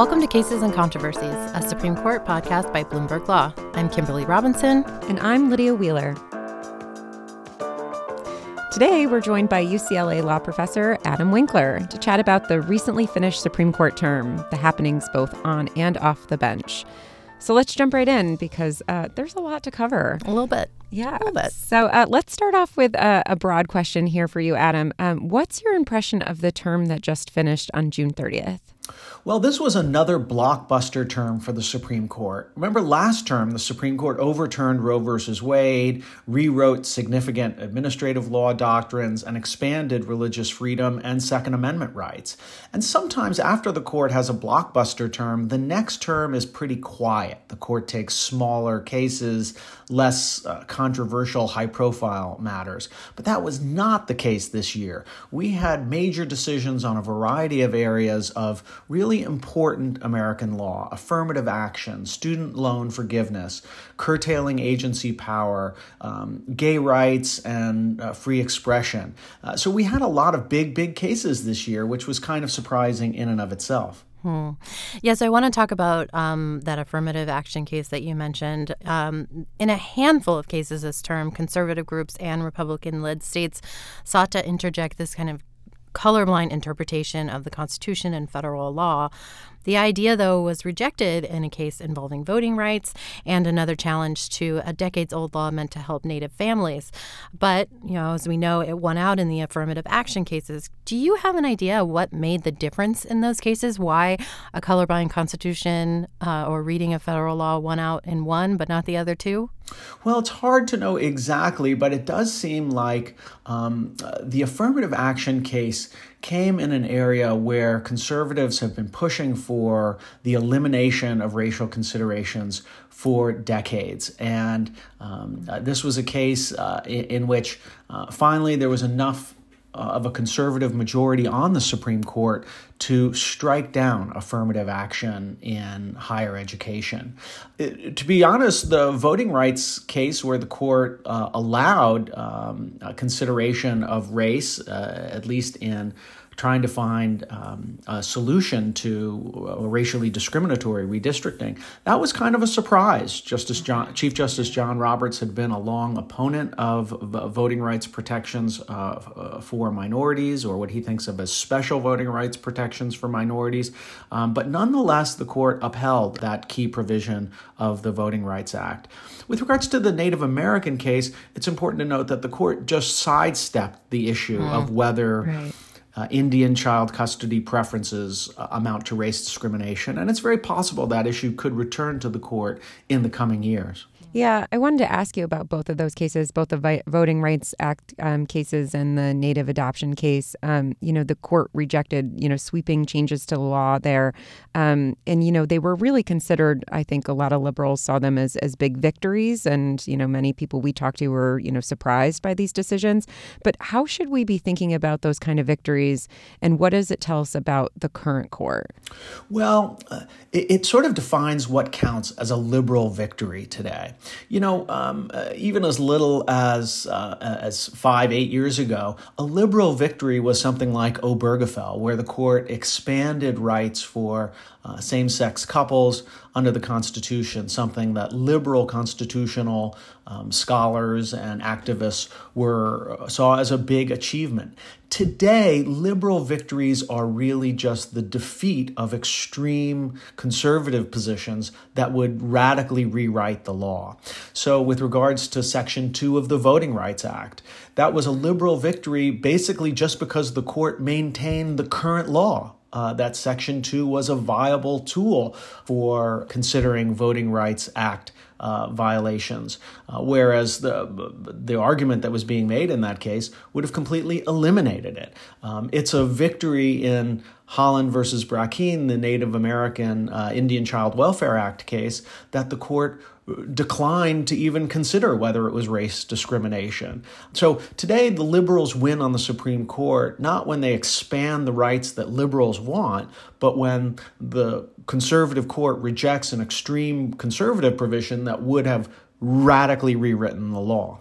Welcome to Cases and Controversies, a Supreme Court podcast by Bloomberg Law. I'm Kimberly Robinson. And I'm Lydia Wheeler. Today, we're joined by UCLA law professor Adam Winkler to chat about the recently finished Supreme Court term, the happenings both on and off the bench. So let's jump right in because uh, there's a lot to cover. A little bit. Yeah. A little bit. So uh, let's start off with a, a, broad question here for you, Adam. Um, what's your impression of the term that just finished on June 30th? Well, this was another blockbuster term for the Supreme Court. Remember last term, the Supreme Court overturned Roe v. Wade, rewrote significant administrative law doctrines, and expanded religious freedom and Second Amendment rights. And sometimes after the court has a blockbuster term, the next term is pretty quiet. The court takes smaller cases, less uh, controversial, high profile matters. But that was not the case this year. We had major decisions on a variety of areas of really important American law affirmative action, student loan forgiveness, curtailing agency power, um, gay rights, and uh, free expression. Uh, so we had a lot of big, big cases this year, which was kind of surprising in and of itself. Hmm. Yes, I want to talk about um, that affirmative action case that you mentioned. Um, in a handful of cases this term, conservative groups and Republican led states sought to interject this kind of colorblind interpretation of the Constitution and federal law. The idea, though, was rejected in a case involving voting rights and another challenge to a decades old law meant to help Native families. But, you know, as we know, it won out in the affirmative action cases. Do you have an idea what made the difference in those cases? Why a colorblind constitution uh, or reading of federal law won out in one but not the other two? Well, it's hard to know exactly, but it does seem like um, the affirmative action case came in an area where conservatives have been pushing for the elimination of racial considerations for decades. And um, uh, this was a case uh, in, in, which uh, finally there was enough uh, of a conservative majority on the Supreme Court to strike down affirmative action in higher education. It, to be honest, the voting rights case where the court uh, allowed um, consideration of race, uh, at least in trying to find um, a solution to racially discriminatory redistricting. That was kind of a surprise. Justice John, Chief Justice John Roberts had been a long opponent of voting rights protections uh, uh, for minorities, or what he thinks of as special voting rights protections for minorities. Um, but nonetheless, the court upheld that key provision of the Voting Rights Act. With regards to the Native American case, it's important to note that the court just sidestepped the issue mm. of whether. Right uh, Indian child custody preferences uh, amount to race discrimination, and it's very possible that issue could return to the court in the coming years. Yeah, I wanted to ask you about both of those cases, both the Vi- Voting Rights Act um, cases and the Native adoption case. Um, you know, the court rejected, you know, sweeping changes to the law there. Um, and, you know, they were really considered, I think a lot of liberals saw them as, as big victories. And, you know, many people we talked to were, you know, surprised by these decisions. But how should we be thinking about those kind of victories? And what does it tell us about the current court? Well, uh, it, it sort of defines what counts as a liberal victory today. You know, um, uh, even as little as uh, as five, eight years ago, a liberal victory was something like Obergefell, where the court expanded rights for uh, same sex couples under the Constitution, something that liberal constitutional um, scholars and activists were uh, saw as a big achievement. Today, liberal victories are really just the defeat of extreme conservative positions that would radically rewrite the law. So, with regards to Section 2 of the Voting Rights Act, that was a liberal victory basically just because the court maintained the current law uh, that Section 2 was a viable tool for considering Voting Rights Act uh, violations, uh, whereas the the argument that was being made in that case would have completely eliminated it. Um, it's a victory in Haaland versus Brackeen, the Native American uh, Indian Child Welfare Act case, that the court declined to even consider whether it was race discrimination. So today, the liberals win on the Supreme Court not when they expand the rights that liberals want, but when the conservative court rejects an extreme conservative provision that would have radically rewritten the law.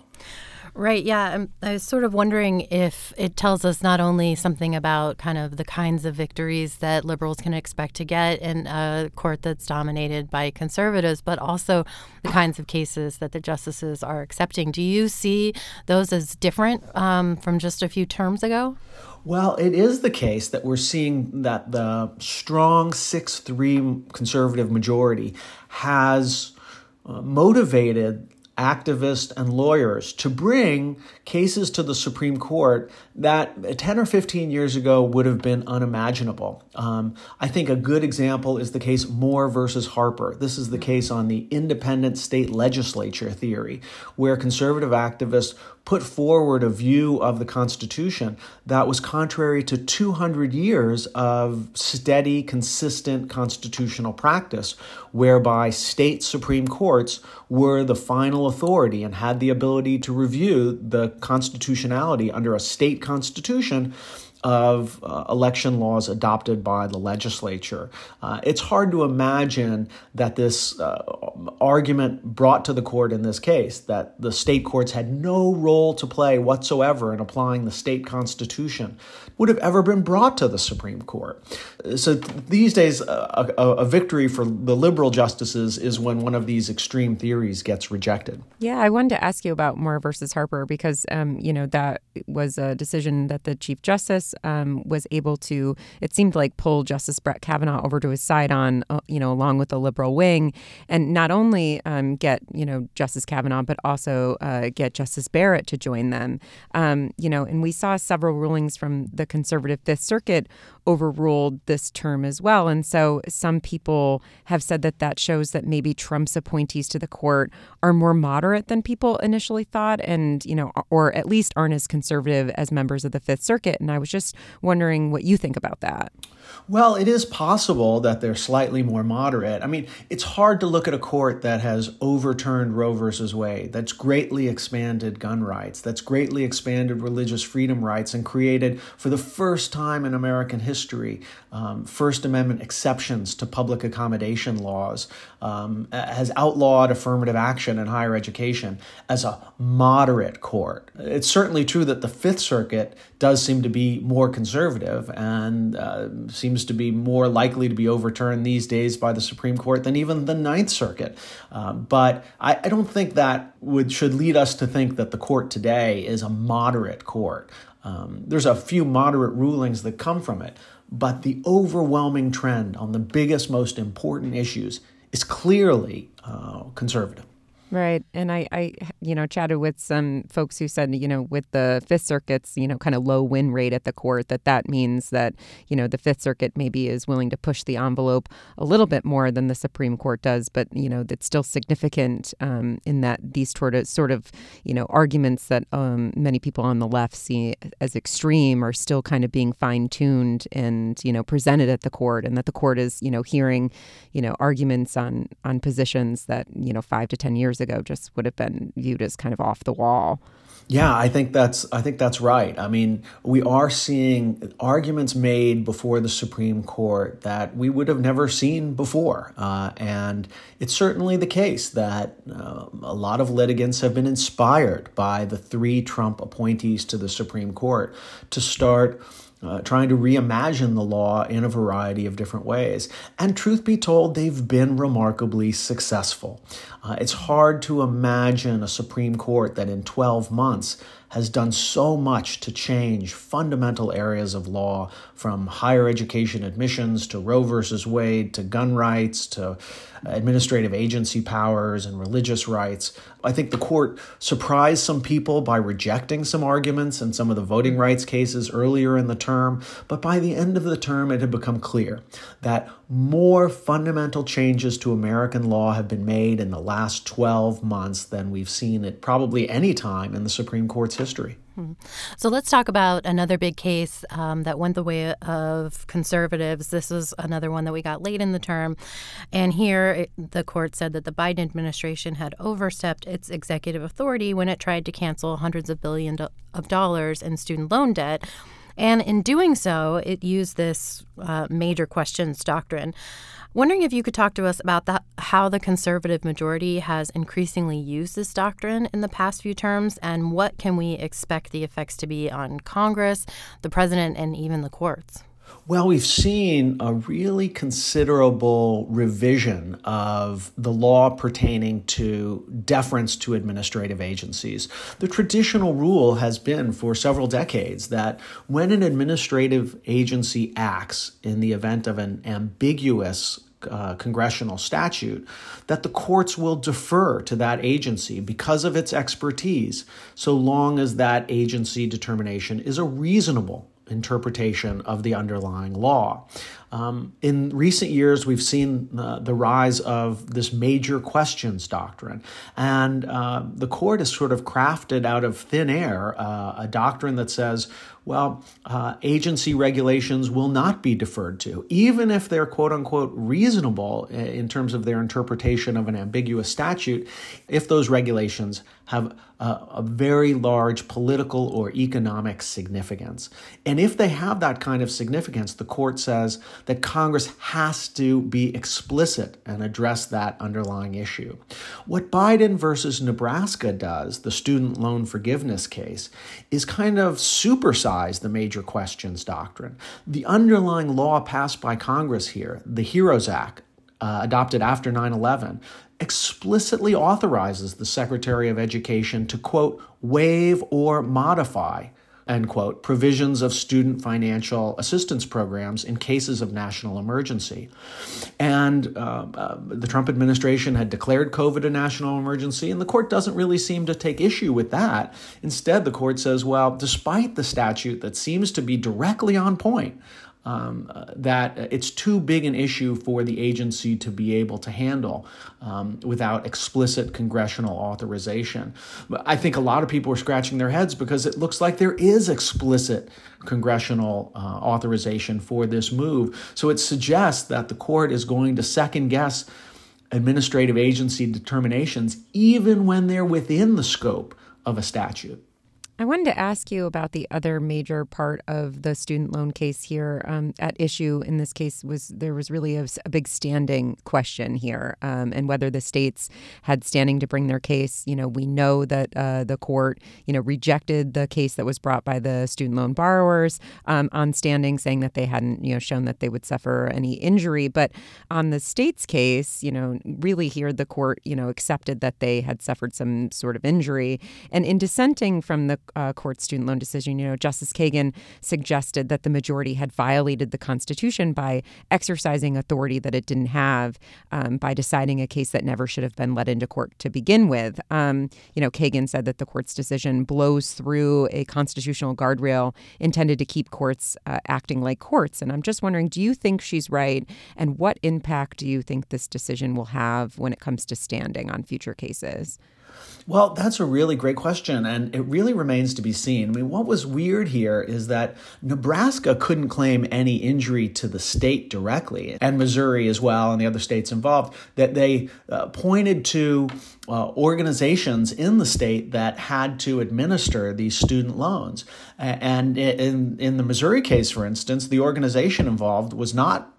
Right. Yeah. I'm, I was sort of wondering if it tells us not only something about kind of the kinds of victories that liberals can expect to get in a court that's dominated by conservatives, but also the kinds of cases that the justices are accepting. Do you see those as different um, from just a few terms ago? Well, it is the case that we're seeing that the strong 6 3 conservative majority has uh, motivated activists and lawyers to bring cases to the Supreme Court that 10 or 15 years ago would have been unimaginable. Um, I think a good example is the case Moore versus Harper. This is the case on the independent state legislature theory, where conservative activists put forward a view of the Constitution that was contrary to 200 years of steady, consistent constitutional practice, whereby state Supreme Courts were the final authority and had the ability to review the constitutionality under a state constitution of uh, election laws adopted by the legislature. Uh, it's hard to imagine that this uh, argument brought to the court in this case, that the state courts had no role to play whatsoever in applying the state constitution, would have ever been brought to the Supreme Court. So these days, a, a, a victory for the liberal justices is when one of these extreme theories gets rejected. Yeah, I wanted to ask you about Moore versus Harper because, um, you know, that was a decision that the Chief Justice um, was able to, it seemed like, pull Justice Brett Kavanaugh over to his side on, uh, you know, along with the liberal wing, and not only um, get, you know, Justice Kavanaugh, but also uh, get Justice Barrett to join them. Um, you know, and we saw several rulings from the conservative Fifth Circuit overruled this term as well. And so some people have said that that shows that maybe Trump's appointees to the court are more moderate than people initially thought, and, you know, or at least aren't as conservative as members of the Fifth Circuit. And I was just wondering what you think about that. Well, it is possible that they're slightly more moderate. I mean, it's hard to look at a court that has overturned Roe versus Wade, that's greatly expanded gun rights, that's greatly expanded religious freedom rights, and created, for the first time in American history, um, First Amendment exceptions to public accommodation laws, um, has outlawed affirmative action in higher education as a moderate court. It's certainly true that the Fifth Circuit does seem to be more conservative and uh, seems to be more likely to be overturned these days by the Supreme Court than even the Ninth Circuit. Uh, but I, I, don't think that would should lead us to think that the court today is a moderate court. Um, there's a few moderate rulings that come from it, but the overwhelming trend on the biggest, most important issues is clearly uh, conservative. Right. And I, I, you know, chatted with some folks who said, you know, with the Fifth Circuit's, you know, kind of low win rate at the court, that that means that, you know, the Fifth Circuit maybe is willing to push the envelope a little bit more than the Supreme Court does. But, you know, that's still significant um, in that these sort of, sort of, you know, arguments that um, many people on the left see as extreme are still kind of being fine tuned and, you know, presented at the court and that the court is, you know, hearing, you know, arguments on, on positions that, you know, five to 10 years ago just would have been viewed as kind of off the wall. Yeah, I think that's I think that's right. I mean, we are seeing arguments made before the Supreme Court that we would have never seen before, uh, and it's certainly the case that uh, a lot of litigants have been inspired by the three Trump appointees to the Supreme Court to start uh, trying to reimagine the law in a variety of different ways. And truth be told, they've been remarkably successful. Uh, it's hard to imagine a Supreme Court that in 12 months has done so much to change fundamental areas of law from higher education admissions to Roe versus Wade to gun rights to Uh, administrative agency powers and religious rights. I think the court surprised some people by rejecting some arguments in some of the voting rights cases earlier in the term, but by the end of the term, it had become clear that more fundamental changes to American law have been made in the last 12 months than we've seen at probably any time in the Supreme Court's history. Hmm. So let's talk about another big case um, that went the way of conservatives. This was another one that we got late in the term. And here it, the court said that the Biden administration had overstepped its executive authority when it tried to cancel hundreds of billions of dollars in student loan debt And in doing so, it used this uh, major questions doctrine. Wondering if you could talk to us about that, how the conservative majority has increasingly used this doctrine in the past few terms, and what can we expect the effects to be on Congress, the president, and even the courts? Well, we've seen a really considerable revision of the law pertaining to deference to administrative agencies. The traditional rule has been for several decades that when an administrative agency acts in the event of an ambiguous uh, congressional statute that the courts will defer to that agency because of its expertise, so long as that agency determination is a reasonable interpretation of the underlying law. Um, in recent years, we've seen uh, the rise of this major questions doctrine, and uh, the court has sort of crafted out of thin air uh, a doctrine that says, well, uh, agency regulations will not be deferred to, even if they're quote unquote reasonable in terms of their interpretation of an ambiguous statute, if those regulations have a, a, very large political or economic significance. And if they have that kind of significance, the court says that Congress has to be explicit and address that underlying issue. What Biden versus Nebraska does, the student loan forgiveness case, is kind of supersize the major questions doctrine. The underlying law passed by Congress here, the HEROES Act, uh, adopted after 9 11, explicitly authorizes the Secretary of Education to, quote, waive or modify, end quote, provisions of student financial assistance programs in cases of national emergency. And uh, uh, the Trump administration had declared COVID a national emergency, and the court doesn't really seem to take issue with that. Instead, the court says, well, despite the statute that seems to be directly on point, um, that it's too big an issue for the agency to be able to handle um, without explicit congressional authorization. But I think a lot of people are scratching their heads because it looks like there is explicit congressional uh, authorization for this move. So it suggests that the court is going to second guess administrative agency determinations even when they're within the scope of a statute. I wanted to ask you about the other major part of the student loan case here. Um, at issue in this case was there was really a, a big standing question here, um, and whether the states had standing to bring their case. You know, we know that uh, the court, you know, rejected the case that was brought by the student loan borrowers um, on standing, saying that they hadn't, you know, shown that they would suffer any injury. But on the state's case, you know, really here the court, you know, accepted that they had suffered some sort of injury, and in dissenting from the uh, court student loan decision, you know, Justice Kagan suggested that the majority had violated the Constitution by exercising authority that it didn't have um, by deciding a case that never should have been led into court to begin with. Um, you know, Kagan said that the court's decision blows through a constitutional guardrail intended to keep courts uh, acting like courts. And I'm just wondering, do you think she's right? And what impact do you think this decision will have when it comes to standing on future cases? Well, that's a really great question, and it really remains to be seen. I mean, what was weird here is that Nebraska couldn't claim any injury to the state directly, and Missouri as well, and the other states involved, that they uh, pointed to uh, organizations in the state that had to administer these student loans. And in, in the Missouri case, for instance, the organization involved was not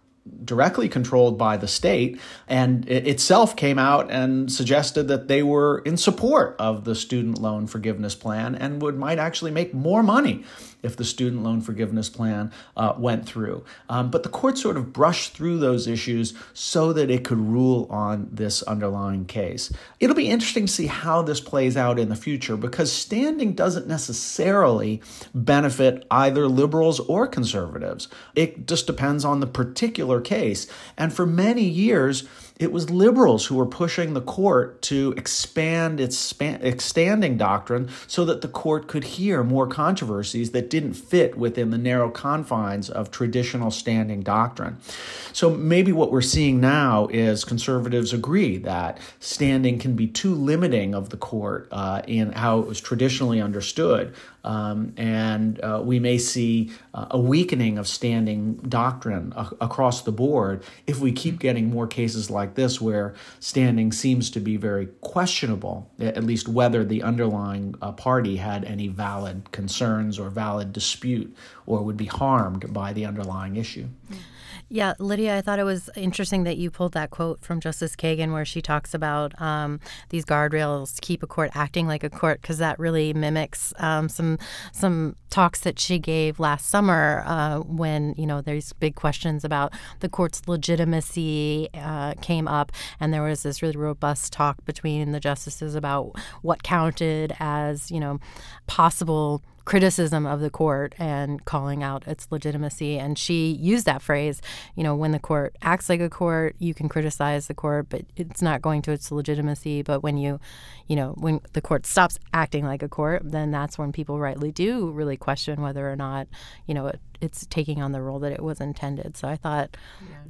directly controlled by the state, and it itself came out and suggested that they were in support of the student loan forgiveness plan and would might actually make more money if the student loan forgiveness plan uh, went through. Um, but the court sort of brushed through those issues so that it could rule on this underlying case. It'll be interesting to see how this plays out in the future because standing doesn't necessarily benefit either liberals or conservatives. It just depends on the particular case. And for many years, it was liberals who were pushing the court to expand its span, standing doctrine so that the court could hear more controversies that didn't fit within the narrow confines of traditional standing doctrine. So maybe what we're seeing now is conservatives agree that standing can be too limiting of the court uh, in how it was traditionally understood. Um, and uh, we may see uh, a weakening of standing doctrine a- across the board if we keep getting more cases like this where standing seems to be very questionable, at least whether the underlying uh, party had any valid concerns or valid valid dispute or would be harmed by the underlying issue. Yeah, Lydia, I thought it was interesting that you pulled that quote from Justice Kagan where she talks about um, these guardrails keep a court acting like a court because that really mimics um, some some talks that she gave last summer uh, when you know there's big questions about the court's legitimacy uh, came up. And there was this really robust talk between the justices about what counted as you know possible criticism of the court and calling out its legitimacy. And she used that phrase, you know, when the court acts like a court, you can criticize the court, but it's not going to its legitimacy. But when you, you know, when the court stops acting like a court, then that's when people rightly do really question whether or not, you know, it, it's taking on the role that it was intended. So I thought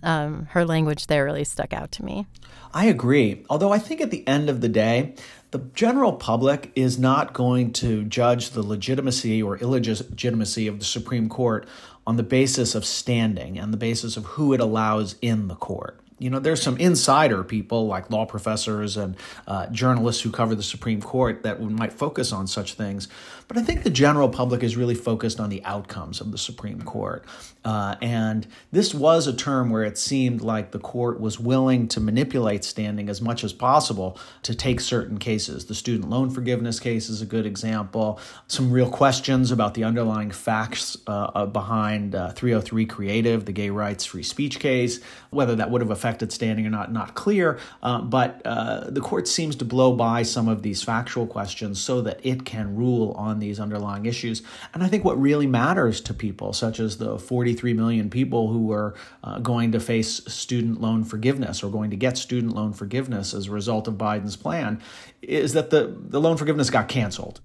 yeah. um, her language there really stuck out to me. I agree. Although I think at the end of the day, the general public is not going to judge the legitimacy or illegitimacy of the Supreme Court on the basis of standing and the basis of who it allows in the court. You know, there's some insider people like law professors and uh, journalists who cover the Supreme Court that might focus on such things. But I think the general public is really focused on the outcomes of the Supreme Court. Uh, and this was a term where it seemed like the court was willing to manipulate standing as much as possible to take certain cases. The student loan forgiveness case is a good example. Some real questions about the underlying facts uh, uh behind uh, 303 Creative, the gay rights free speech case, whether that would have affected affected standing or not, not clear. Uh, but uh, the court seems to blow by some of these factual questions so that it can rule on these underlying issues. And I think what really matters to people, such as the 43 million people who are uh, going to face student loan forgiveness or going to get student loan forgiveness as a result of Biden's plan, is that the, the loan forgiveness got canceled.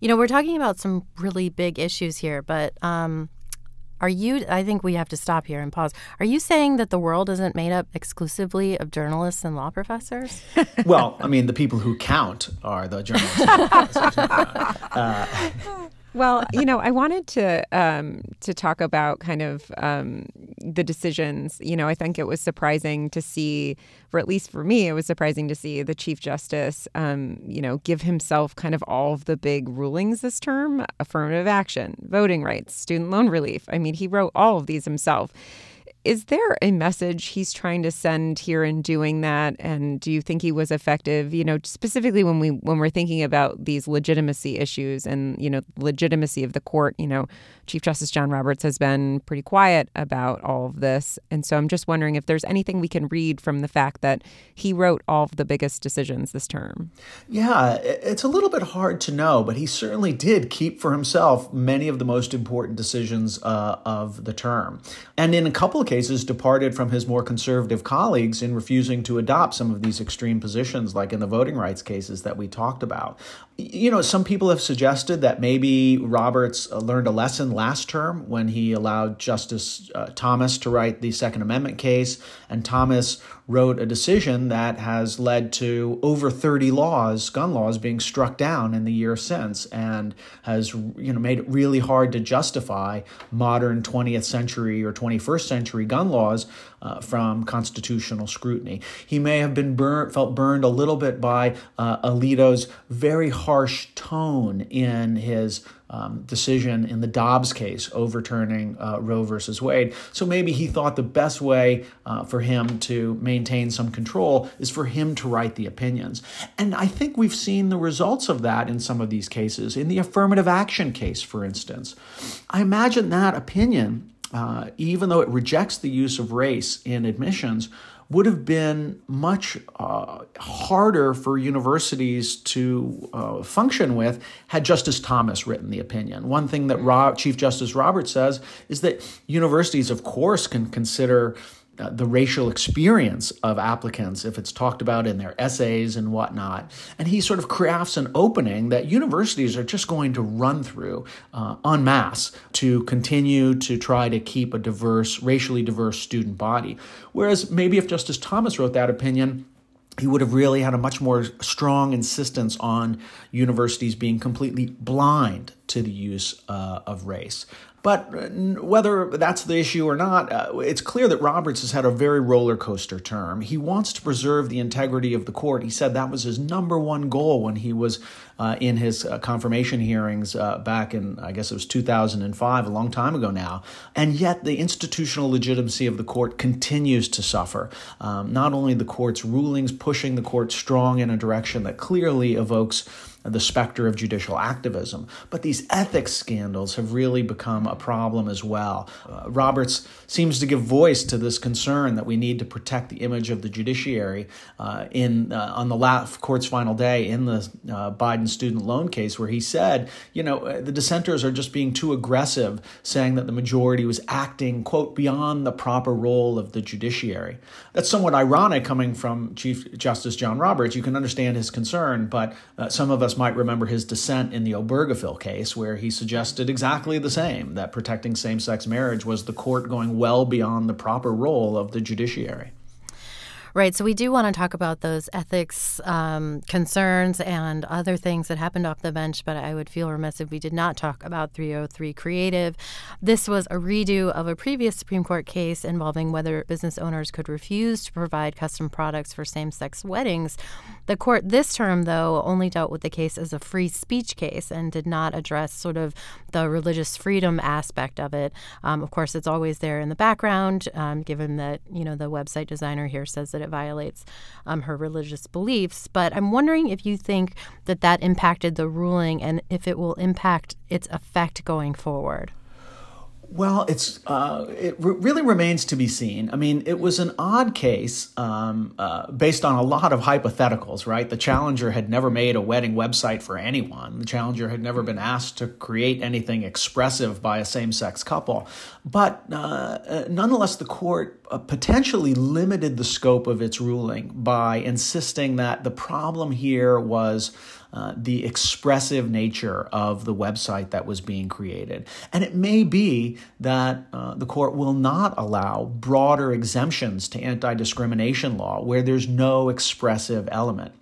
You know, we're talking about some really big issues here, but um, are you, I think we have to stop here and pause. Are you saying that the world isn't made up exclusively of journalists and law professors? well, I mean, the people who count are the journalists. uh, well, you know, I wanted to um, to talk about kind of um, the decisions. You know, I think it was surprising to see, or at least for me, it was surprising to see the Chief Justice, um, you know, give himself kind of all of the big rulings this term: affirmative action, voting rights, student loan relief. I mean, he wrote all of these himself. Is there a message he's trying to send here in doing that? And do you think he was effective? You know, specifically when we when we're thinking about these legitimacy issues and you know legitimacy of the court. You know, Chief Justice John Roberts has been pretty quiet about all of this, and so I'm just wondering if there's anything we can read from the fact that he wrote all of the biggest decisions this term. Yeah, it's a little bit hard to know, but he certainly did keep for himself many of the most important decisions uh, of the term, and in a couple of cases departed from his more conservative colleagues in refusing to adopt some of these extreme positions, like in the voting rights cases that we talked about. You know, some people have suggested that maybe Roberts uh, learned a lesson last term when he allowed Justice uh, Thomas to write the Second Amendment case, and Thomas wrote a decision that has led to over 30 laws, gun laws, being struck down in the year since, and has you know made it really hard to justify modern 20th century or 21st century gun laws uh, from constitutional scrutiny. He may have been burnt, felt burned a little bit by uh, Alito's very harsh tone in his um, decision in the Dobbs case overturning uh, Roe versus Wade. So maybe he thought the best way uh, for him to maintain some control is for him to write the opinions. And I think we've seen the results of that in some of these cases. In the affirmative action case, for instance, I imagine that opinion uh, even though it rejects the use of race in admissions, would have been much uh, harder for universities to uh, function with had Justice Thomas written the opinion. One thing that Chief Justice Roberts says is that universities, of course, can consider uh, the racial experience of applicants if it's talked about in their essays and whatnot. And he sort of crafts an opening that universities are just going to run through uh, en masse to continue to try to keep a diverse, racially diverse student body. Whereas maybe if Justice Thomas wrote that opinion, he would have really had a much more strong insistence on universities being completely blind to the use uh, of race. But uh, whether that's the issue or not, uh, it's clear that Roberts has had a very roller coaster term. He wants to preserve the integrity of the court. He said that was his number one goal when he was uh, in his uh, confirmation hearings uh, back in, I guess it was 2005, a long time ago now. And yet the institutional legitimacy of the court continues to suffer. Um, not only the court's rulings pushing the court strong in a direction that clearly evokes the specter of judicial activism. But these ethics scandals have really become a problem as well. Uh, Roberts seems to give voice to this concern that we need to protect the image of the judiciary uh, in uh, on the court's final day in the uh, Biden student loan case, where he said, you know, uh, the dissenters are just being too aggressive, saying that the majority was acting quote beyond the proper role of the judiciary. That's somewhat ironic coming from Chief Justice John Roberts. You can understand his concern, but uh, some of us might remember his dissent in the Obergefell case, where he suggested exactly the same that protecting same sex marriage was the court going well beyond the proper role of the judiciary. Right. So we do want to talk about those ethics um, concerns and other things that happened off the bench, but I would feel remiss if we did not talk about 303 Creative. This was a redo of a previous Supreme Court case involving whether business owners could refuse to provide custom products for same sex weddings. The court this term, though, only dealt with the case as a free speech case and did not address sort of the religious freedom aspect of it. Um, of course, it's always there in the background, um, given that, you know, the website designer here says that that it violates um, her religious beliefs. But I'm wondering if you think that that impacted the ruling and if it will impact its effect going forward. Well, it's uh, it really remains to be seen. I mean, it was an odd case um, uh, based on a lot of hypotheticals, right? The challenger had never made a wedding website for anyone. The challenger had never been asked to create anything expressive by a same-sex couple. But uh, uh nonetheless, the court uh, potentially limited the scope of its ruling by insisting that the problem here was uh, the expressive nature of the website that was being created. And it may be that uh, the court will not allow broader exemptions to anti discrimination law where there's no expressive element.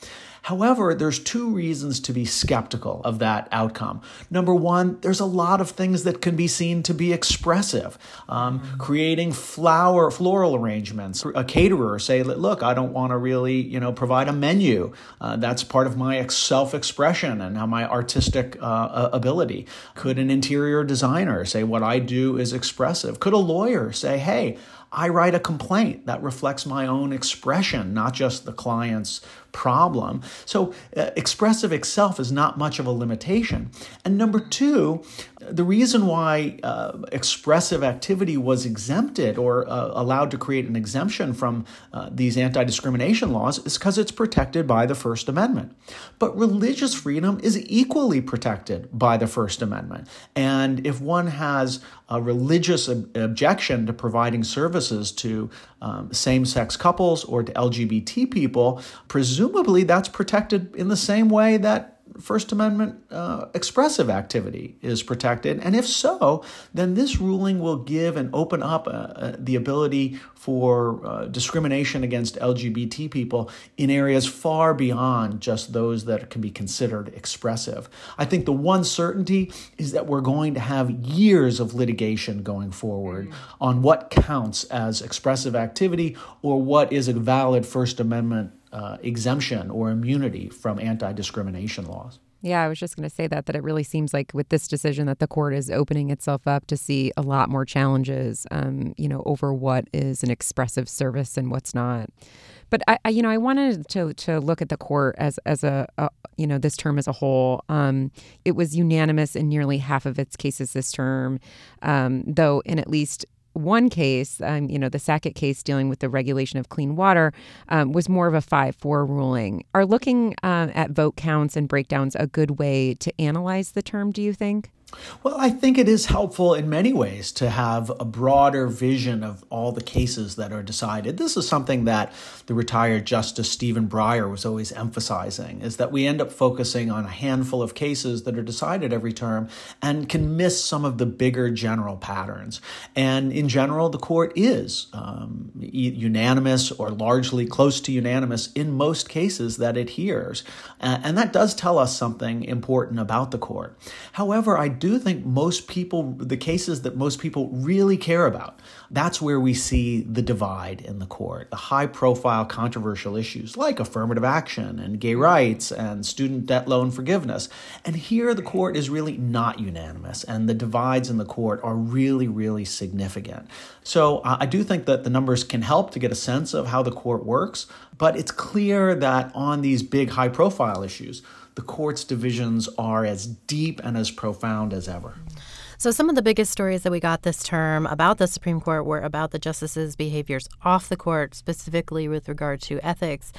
However, there's two reasons to be skeptical of that outcome. Number one, there's a lot of things that can be seen to be expressive. Um, creating flower floral arrangements. A caterer say, "Look, I don't want to really, you know, provide a menu. Uh, that's part of my self-expression and my artistic uh, ability." Could an interior designer say, "What I do is expressive"? Could a lawyer say, "Hey"? I write a complaint that reflects my own expression, not just the client's problem. So, uh, expressive itself is not much of a limitation. And number two, the reason why uh, expressive activity was exempted or uh, allowed to create an exemption from uh, these anti discrimination laws is because it's protected by the First Amendment. But religious freedom is equally protected by the First Amendment. And if one has a religious ob- objection to providing services to um, same sex couples or to LGBT people, presumably that's protected in the same way that First Amendment uh, expressive activity is protected? And if so, then this ruling will give and open up uh, uh, the ability for uh, discrimination against LGBT people in areas far beyond just those that can be considered expressive. I think the one certainty is that we're going to have years of litigation going forward on what counts as expressive activity or what is a valid First Amendment uh, exemption or immunity from anti discrimination laws. Yeah, I was just going to say that that it really seems like with this decision that the court is opening itself up to see a lot more challenges, um, you know, over what is an expressive service and what's not. But I, I you know, I wanted to to look at the court as as a, a you know this term as a whole. Um, it was unanimous in nearly half of its cases this term, um, though in at least one case, um, you know, the Sackett case dealing with the regulation of clean water, um, was more of a 5 4 ruling. Are looking um, at vote counts and breakdowns a good way to analyze the term, do you think? Well, I think it is helpful in many ways to have a broader vision of all the cases that are decided. This is something that the retired Justice Stephen Breyer was always emphasizing is that we end up focusing on a handful of cases that are decided every term and can miss some of the bigger general patterns. And in general, the court is um, unanimous or largely close to unanimous in most cases that it hears. And that does tell us something important about the court. However, I do think most people, the cases that most people really care about, that's where we see the divide in the court. The high profile controversial issues like affirmative action and gay rights and student debt loan forgiveness. And here the court is really not unanimous, and the divides in the court are really, really significant. So I do think that the numbers can help to get a sense of how the court works, but it's clear that on these big high profile issues, the court's divisions are as deep and as profound as ever. So, some of the biggest stories that we got this term about the Supreme Court were about the justices' behaviors off the court, specifically with regard to ethics.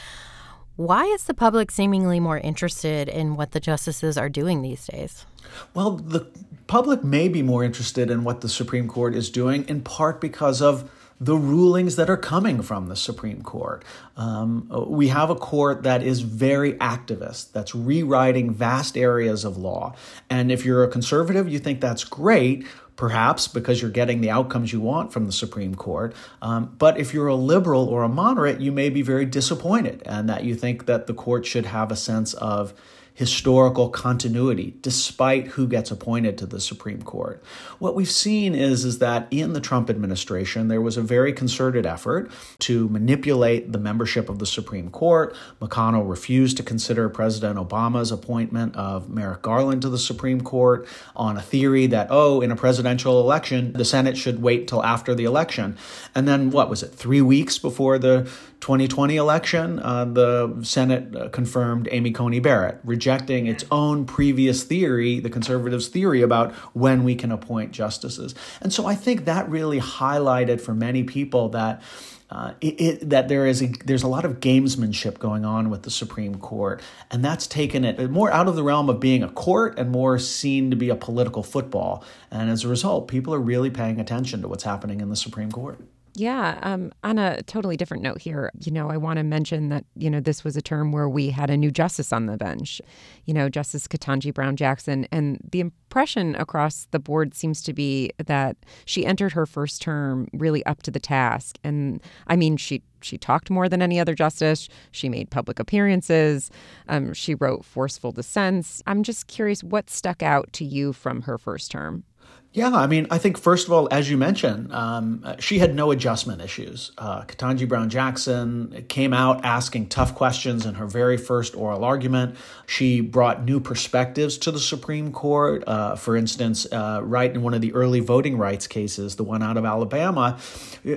Why is the public seemingly more interested in what the justices are doing these days? Well, the public may be more interested in what the Supreme Court is doing, in part because of the rulings that are coming from the Supreme Court. Um, we have a court that is very activist, that's rewriting vast areas of law. And if you're a conservative, you think that's great. Perhaps because you're getting the outcomes you want from the Supreme Court. Um, but if you're a liberal or a moderate, you may be very disappointed and that you think that the court should have a sense of historical continuity despite who gets appointed to the Supreme Court. What we've seen is, is that in the Trump administration, there was a very concerted effort to manipulate the membership of the Supreme Court. McConnell refused to consider President Obama's appointment of Merrick Garland to the Supreme Court on a theory that, oh, in a presidential election, the Senate should wait till after the election. And then, what was it, three weeks before the 2020 election, uh, the Senate uh, confirmed Amy Coney Barrett, rejecting its own previous theory, the conservatives' theory about when we can appoint justices. And so I think that really highlighted for many people that. Uh, it, it, that there is a, there's a lot of gamesmanship going on with the Supreme Court, and that's taken it more out of the realm of being a court and more seen to be a political football. And as a result, people are really paying attention to what's happening in the Supreme Court. Yeah. Um, on a totally different note here, you know, I want to mention that, you know, this was a term where we had a new justice on the bench, you know, Justice Ketanji Brown Jackson. And the impression across the board seems to be that she entered her first term really up to the task. And I mean, she she talked more than any other justice. She made public appearances. Um, she wrote forceful dissents. I'm just curious what stuck out to you from her first term. Yeah, I mean, I think first of all, as you mentioned, um, she had no adjustment issues. Uh, Ketanji Brown Jackson came out asking tough questions in her very first oral argument. She brought new perspectives to the Supreme Court. Uh, for instance, uh, right in one of the early voting rights cases, the one out of Alabama,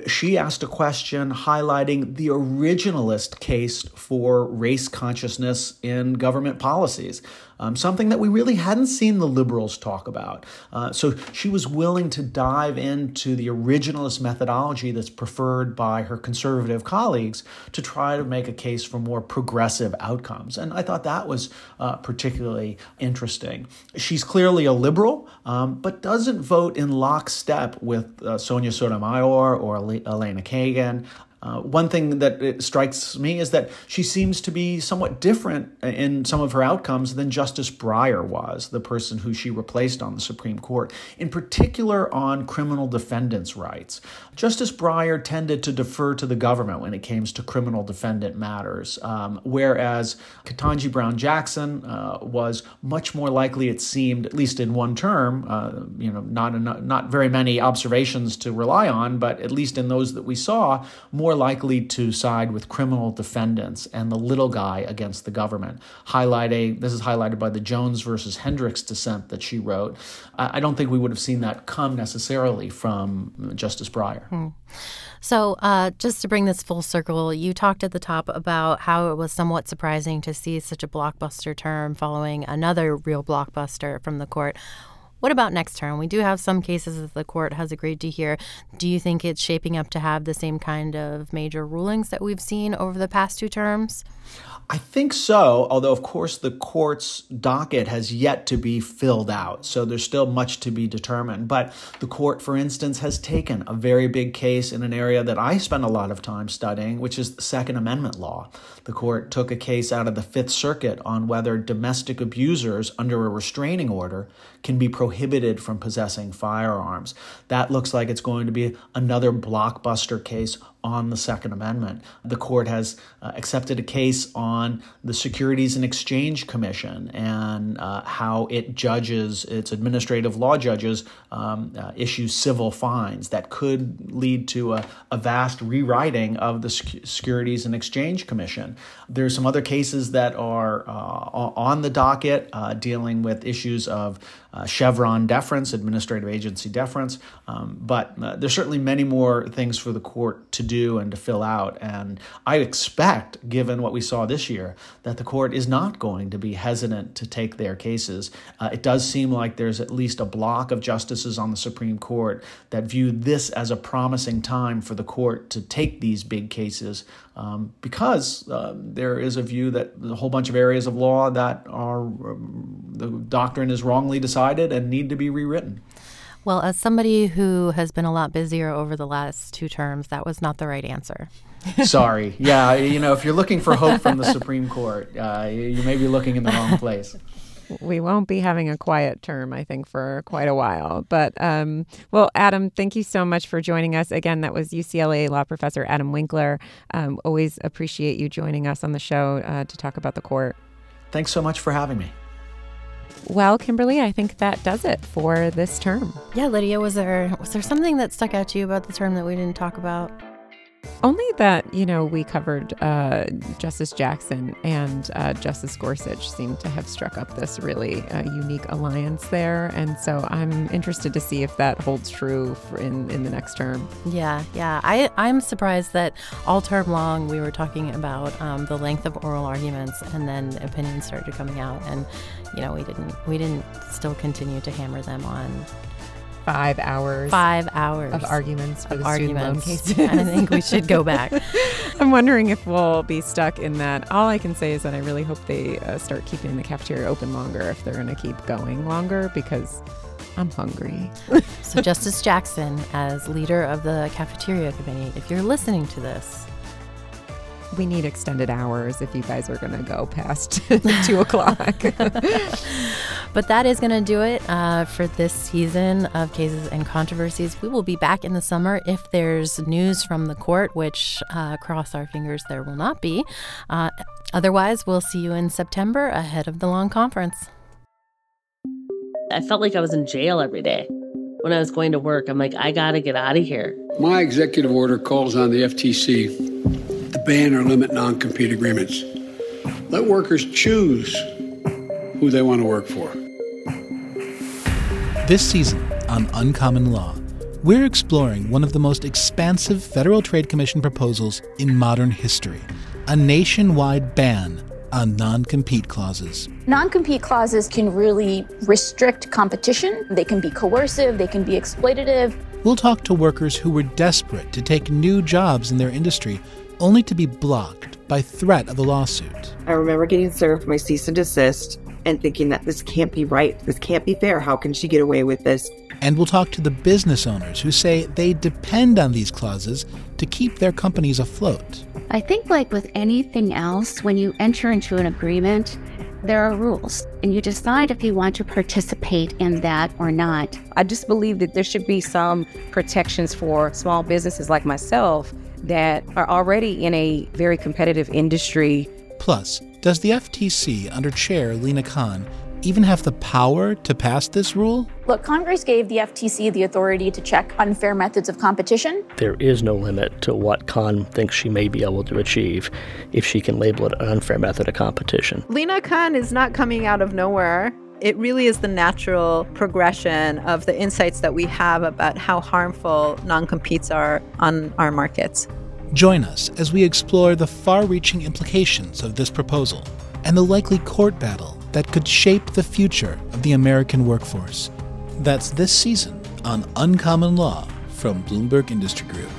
she asked a question highlighting the originalist case for race consciousness in government policies um, something that we really hadn't seen the liberals talk about. Uh, so she was willing to dive into the originalist methodology that's preferred by her conservative colleagues to try to make a case for more progressive outcomes. And I thought that was uh, particularly interesting. She's clearly a liberal, um, but doesn't vote in lockstep with uh, Sonia Sotomayor or Elena Kagan. Uh, one thing that strikes me is that she seems to be somewhat different in some of her outcomes than Justice Breyer was, the person who she replaced on the Supreme Court, in particular on criminal defendants' rights. Justice Breyer tended to defer to the government when it came to criminal defendant matters, um, whereas Ketanji Brown Jackson uh, was much more likely, it seemed, at least in one term, uh, you know, not, not very many observations to rely on, but at least in those that we saw, more more likely to side with criminal defendants and the little guy against the government. Highlighting this is highlighted by the Jones versus Hendrix dissent that she wrote. I don't think we would have seen that come necessarily from Justice Breyer. Hmm. So, uh, just to bring this full circle, you talked at the top about how it was somewhat surprising to see such a blockbuster term following another real blockbuster from the court. What about next term? We do have some cases that the court has agreed to hear. Do you think it's shaping up to have the same kind of major rulings that we've seen over the past two terms? I think so, although, of course, the court's docket has yet to be filled out. So there's still much to be determined. But the court, for instance, has taken a very big case in an area that I spend a lot of time studying, which is Second Amendment law. The court took a case out of the Fifth Circuit on whether domestic abusers under a restraining order can be prohibited from possessing firearms. That looks like it's going to be another blockbuster case on the Second Amendment. The court has uh, accepted a case on the Securities and Exchange Commission and uh, how it judges, its administrative law judges, um, uh, issue civil fines that could lead to a, a vast rewriting of the Securities and Exchange Commission. There's some other cases that are uh, on the docket uh, dealing with issues of uh, Chevron deference, administrative agency deference. Um, but there's certainly many more things for the court to do and to fill out. And I expect, given what we saw this year, that the court is not going to be hesitant to take their cases. Uh, it does seem like there's at least a block of justices on the Supreme Court that view this as a promising time for the court to take these big cases um, because uh, there is a view that a whole bunch of areas of law that are um, the doctrine is wrongly decided and need to be rewritten. Well, as somebody who has been a lot busier over the last two terms, that was not the right answer. Sorry. Yeah, you know, if you're looking for hope from the Supreme Court, uh, you may be looking in the wrong place we won't be having a quiet term, I think, for quite a while. But, um, well, Adam, thank you so much for joining us. Again, that was UCLA law professor Adam Winkler. Um, always appreciate you joining us on the show uh, to talk about the court. Thanks so much for having me. Well, Kimberly, I think that does it for this term. Yeah, Lydia, was there was there something that stuck out to you about the term that we didn't talk about? Only that, you know, we covered uh, Justice Jackson and uh, Justice Gorsuch seem to have struck up this really uh, unique alliance there. And so I'm interested to see if that holds true in, in the next term. Yeah, yeah. I, I'm surprised that all term long we were talking about um, the length of oral arguments and then opinions started coming out. And, you know, we didn't, we didn't still continue to hammer them on five hours. Five hours of arguments for of the arguments. student loan cases. I think we should go back. I'm wondering if we'll be stuck in that. All I can say is that I really hope they uh, start keeping the cafeteria open longer if they're going to keep going longer because I'm hungry. so, Justice Jackson, as leader of the cafeteria committee, if you're listening to this, we need extended hours if you guys are going to go past two o'clock. but that is going to do it uh, for this season of Cases and Controversies. We will be back in the summer if there's news from the court, which uh, cross our fingers there will not be. Uh, otherwise, we'll see you in September ahead of the long conference. I felt like I was in jail every day when I was going to work. I'm like, I got to get out of here. My executive order calls on the FTC to ban or limit non compete agreements. Let workers choose who they want to work for. This season on Uncommon Law, we're exploring one of the most expansive Federal Trade Commission proposals in modern history a nationwide ban on non compete clauses. Non compete clauses can really restrict competition, they can be coercive, they can be exploitative. We'll talk to workers who were desperate to take new jobs in their industry only to be blocked by threat of a lawsuit. I remember getting served my cease and desist and thinking that this can't be right. This can't be fair. How can she get away with this? And we'll talk to the business owners who say they depend on these clauses to keep their companies afloat. I think, like with anything else, when you enter into an agreement, there are rules, and you decide if you want to participate in that or not. I just believe that there should be some protections for small businesses like myself that are already in a very competitive industry. Plus, does the FTC under Chair Lina Khan even have the power to pass this rule? Look, Congress gave the FTC the authority to check unfair methods of competition. There is no limit to what Khan thinks she may be able to achieve if she can label it an unfair method of competition. Lina Khan is not coming out of nowhere. It really is the natural progression of the insights that we have about how harmful non competes are on our markets. Join us as we explore the far reaching implications of this proposal and the likely court battle that could shape the future of the American workforce. That's this season on Uncommon Law from Bloomberg Industry Group.